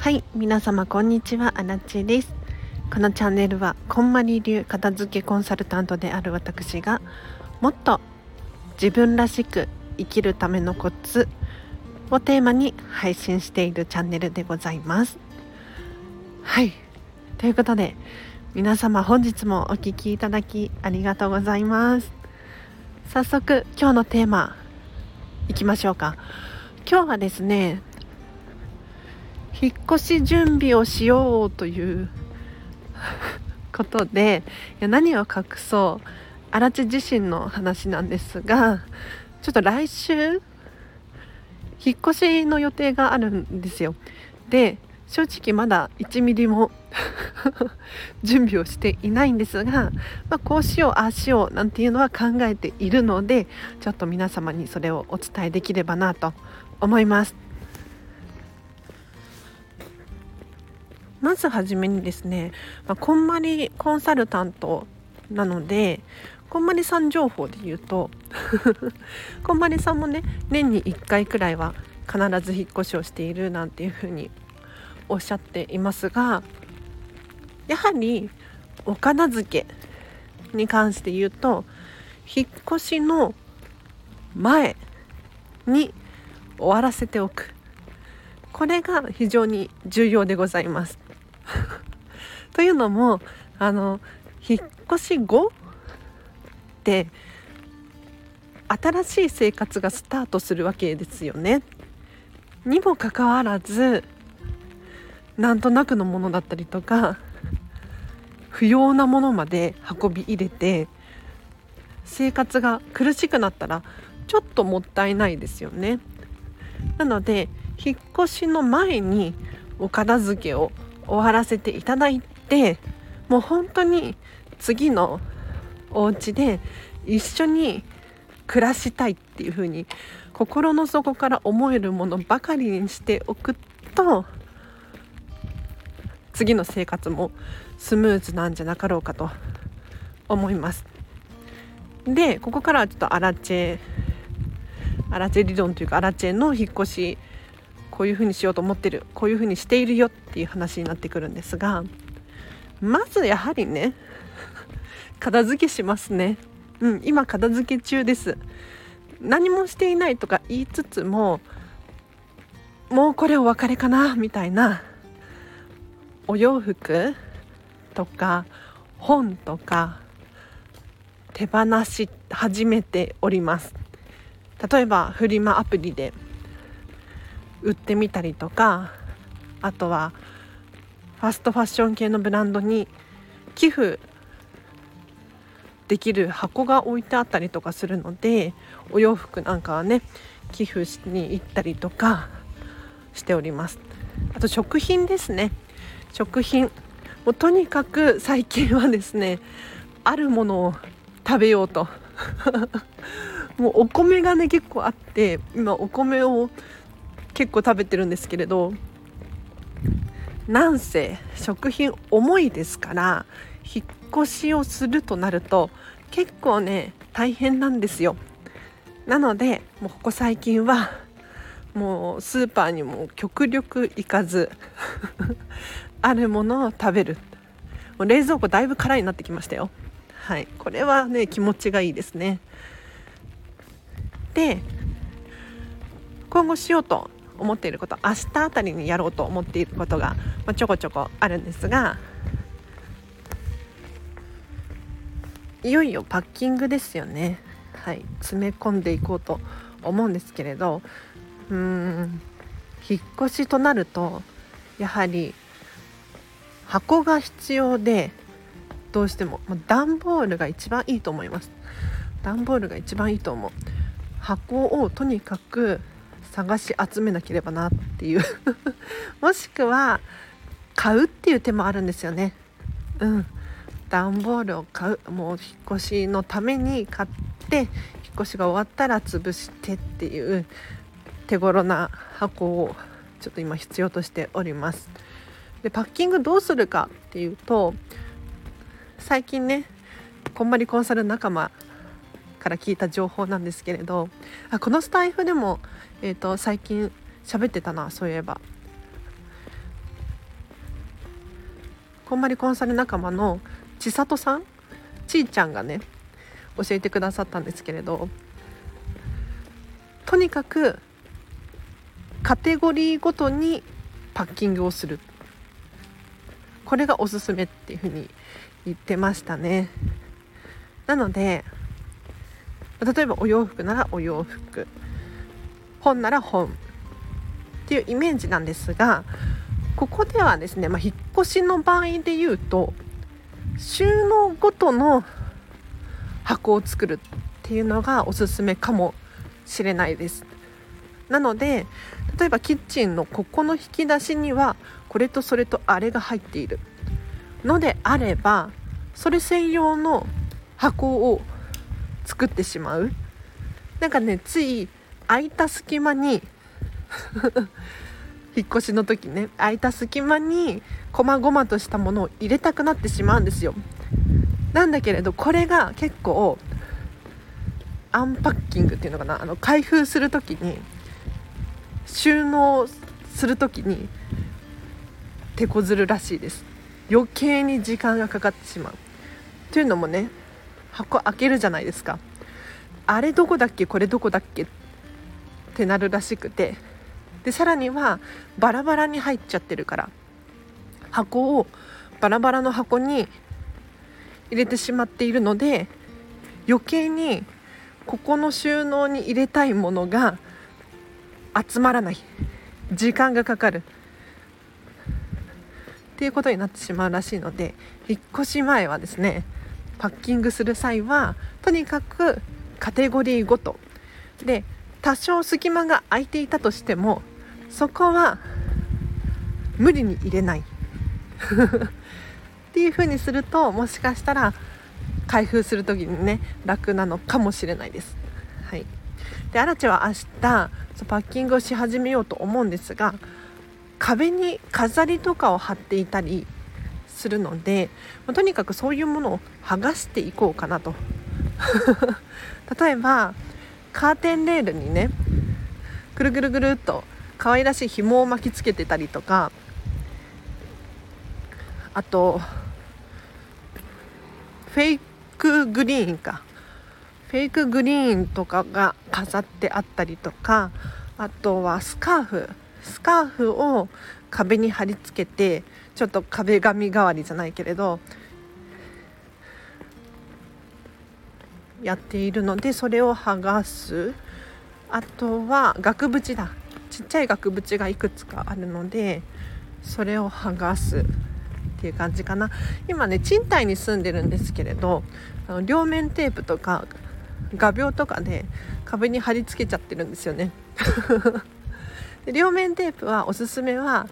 はい皆様こんにちは。アラチです。このチャンネルはこんまり流片付けコンサルタントである私がもっと自分らしく生きるためのコツをテーマに配信しているチャンネルでございます。はい。ということで皆様本日もお聴きいただきありがとうございます。早速今日のテーマいきましょうか。今日はですね引っ越し準備をしようということでいや何を隠そう荒地自身の話なんですがちょっと来週引っ越しの予定があるんですよで正直まだ1ミリも 準備をしていないんですが、まあ、こうしようああしようなんていうのは考えているのでちょっと皆様にそれをお伝えできればなと思います。まずはじめにですね、まあ、こんまりコンサルタントなのでこんまりさん情報で言うと こんまりさんもね年に1回くらいは必ず引っ越しをしているなんていうふうにおっしゃっていますがやはりお片付けに関して言うと引っ越しの前に終わらせておくこれが非常に重要でございます。というのもあの引っ越し後って新しい生活がスタートするわけですよね。にもかかわらずなんとなくのものだったりとか不要なものまで運び入れて生活が苦しくなったらちょっともったいないですよね。なので引っ越しの前にお片付けを終わらせていただいてもう本当に次のお家で一緒に暮らしたいっていうふうに心の底から思えるものばかりにしておくと次の生活もスムーズなんじゃなかろうかと思います。でここからはちょっとアラチェアラチェ理論というかアラチェの引っ越しこういうふうにしようと思ってるこういうふうにしているよっていう話になってくるんですがまずやはりね 片付けしますね。うん、今片付け中です。何もしていないとか言いつつももうこれお別れかなみたいなお洋服とか本とか手放し始めております例えばフリマアプリで売ってみたりとかあとはファストファッション系のブランドに寄付できる箱が置いてあったりとかするのでお洋服なんかはね寄付しに行ったりとかしております。あと食品ですね。食品もうとにかく最近はですねあるものを食べようと。もうお米がね結構あって今お米を結構食べてるんですけれどなんせ食品重いですから引っ越しをするとなると結構ね大変なんですよ。なのでもうここ最近はもうスーパーにも極力行かず あるものを食べる。もう冷蔵庫だいぶ空になってきましたよ。はい。これはね気持ちがいいですね。で今後しようと思っていること明日あたりにやろうと思っていることが、まあ、ちょこちょこあるんですがいよいよパッキングですよね。はい。詰め込んでいこうと思うんですけれどうん。引っ越しとなるとやはり箱が必要でどうしてももう段ボールが一番いいと思います。段ボールが一番いいと思う。箱をとにかく探し集めなければなっていう。もしくは買うっていう手もあるんですよね。うん。段ボールを買う。もう引っ越しのために買って引っ越しが終わったら潰してっていう手頃な箱をちょっと今必要としております。でパッキングどうするかっていうと最近ねこんまりコンサル仲間から聞いた情報なんですけれどあこのスタイフでも、えーと、最近喋ってたなそういえば。こんまりコンサル仲間の千里さんちいちゃんがね教えてくださったんですけれどとにかくカテゴリーごとにパッキングをする。これがおすすめっていうふうに言ってましたね。なので例えばお洋服ならお洋服。本なら本っていうイメージなんですがここではですね、まあ、引っ越しの場合で言うと収納ごとの箱を作るっていうのがおすすめかもしれないです。なので例えばキッチンのここの引き出しにはこれとそれとあれが入っているのであればそれ専用の箱を作ってしまう。なんかねつい空いた隙間に 引っ越しの時ね空いた隙間に細々としたものを入れたくなってしまうんですよ。なんだけれどこれが結構アンパッキングっていうのかな？あの開封する時に収納する時に手こずるらしいです。余計に時間がかかってしまう。というのもね箱開けるじゃないですか。あれどこだっけ？これどこだっけ？ってなるらしくて。でさらにはバラバラに入っちゃってるから。箱をバラバラの箱に入れてしまっているので余計にここの収納に入れたいものが集まらない。時間がかかる。っていうことになってしまうらしいので引っ越し前はですねパッキングする際はとにかくカテゴリーごと。で多少隙間が空いていたとしてもそこは無理に入れない。っていう風にするともしかしたら開封する時にね楽なのかもしれないです。はい、でアラチは明日パッキングをし始めようと思うんですが壁に飾りとかを貼っていたりするので、まとにかくそういうものを剥がしていこうかなと。例えばカーテンレールにねぐるぐるぐるっと可愛らしい紐を巻きつけてたりとかあとフェイクグリーンか。フェイクグリーンとかが飾ってあったりとかあとはスカーフ。スカーフを壁に貼り付けてちょっと壁紙代わりじゃないけれどやっているのでそれを剥がす。あとは額縁だ。ちっちゃい額縁がいくつかあるのでそれを剥がす。っていう感じかな。今ね賃貸に住んでるんですけれどあの両面テープとか画鋲とかで壁に貼り付けちゃってるんですよね。両面テープはおすすめは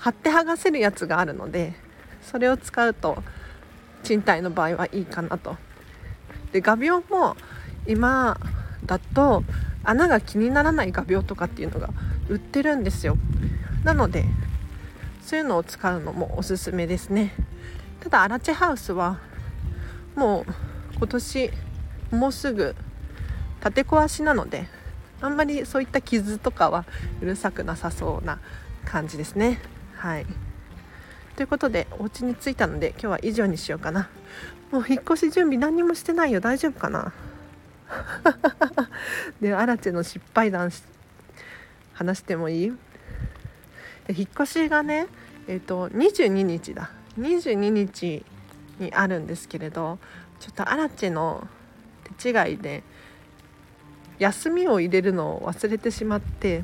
貼って剥がせるやつがあるのでそれを使うと賃貸の場合はいいかなと。で画鋲も今だと穴が気にならない画鋲とかっていうのが売ってるんですよ。なのでそういうのを使うのもおすすめですね。ただアラチェハウスはもう今年もうすぐ建て壊しなのであんまりそういった傷とかはうるさくなさそうな感じですね。はい。ということでお家に着いたので今日は以上にしようかな。もう引っ越し準備何にもしてないよ。大丈夫かな？でアラチェの失敗談話してもいい？引っ越しがねえっ、ー、と22日だ。22日にあるんですけれどちょっとアラチェの手違いで休みを入れるのを忘れてしまって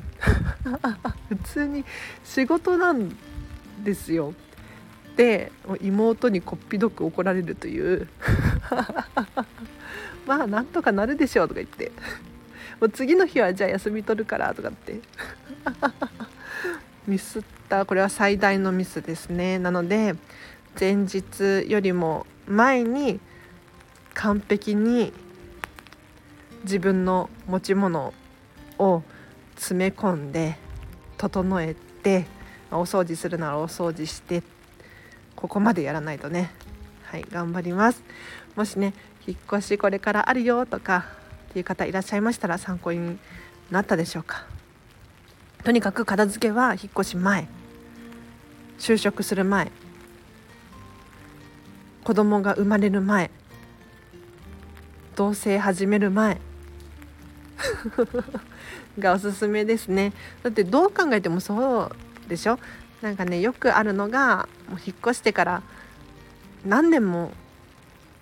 普通に仕事なんですよ。で妹にこっぴどく怒られるという。まあなんとかなるでしょうとか言って。もう次の日はじゃあ休み取るからとかって。ミスった。これは最大のミスですね。なので前日よりも前に完璧に自分の持ち物を詰め込んで整えてお掃除するならお掃除してここまでやらないとね。はい頑張ります。もしね引っ越しこれからあるよとかっていう方いらっしゃいましたら参考になったでしょうか。とにかく片付けは引っ越し前。就職する前。子供が生まれる前。同棲始める前。がおすすめですね。だってどう考えてもそうでしょ？なんかねよくあるのがもう引っ越してから何年も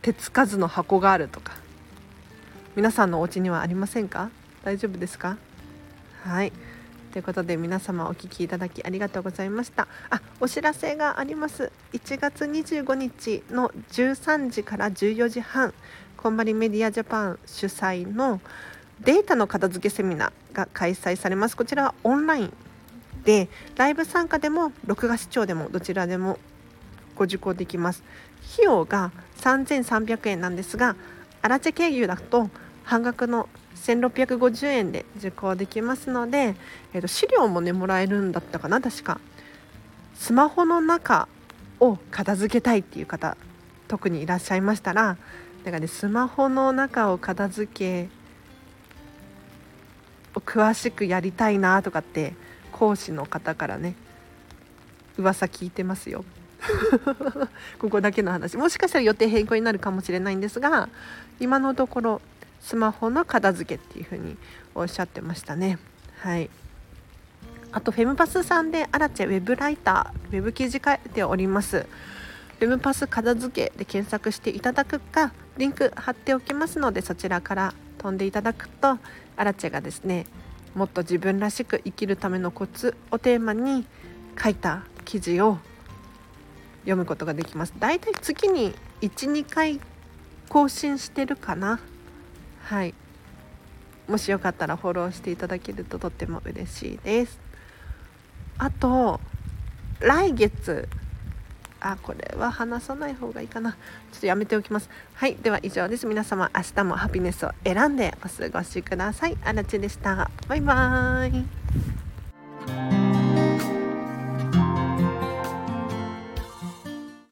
手つかずの箱があるとか。皆さんのお家にはありませんか？大丈夫ですか？はい。ということで皆様お聞きいただきありがとうございました。あお知らせがあります。1月25日の13時から14時半こんまりメディアジャパン主催のデータの片付けセミナーが開催されます。こちらはオンライン。でライブ参加でも録画視聴でもどちらでもご受講できます。費用が3300円なんですがアラチェ経由だと半額の1650円で受講できますので、えー、と資料もねもらえるんだったかな確か。スマホの中を片付けたいっていう方特にいらっしゃいましたらなんかねスマホの中を片付けを詳しくやりたいなとかって講師の方からね噂聞いてますよ。ここだけの話。もしかしたら予定変更になるかもしれないんですが今のところスマホの片付けっていうふうにおっしゃってましたね。はい。あとフェムパスさんでアラチェウェブライターウェブ記事書いております。フェムパス片付けで検索していただくかリンク貼っておきますのでそちらから飛んでいただくとアラチェがですねもっと自分らしく生きるためのコツをテーマに書いた記事を読むことができます。だいたい月に12回更新してるかな。はい。もしよかったらフォローしていただけるととっても嬉しいです。あと来月あこれは話さない方がいいかな。ちょっとやめておきます。はいでは以上です。皆様明日もハピネスを選んでお過ごしください。あらちでした。バイバーイ。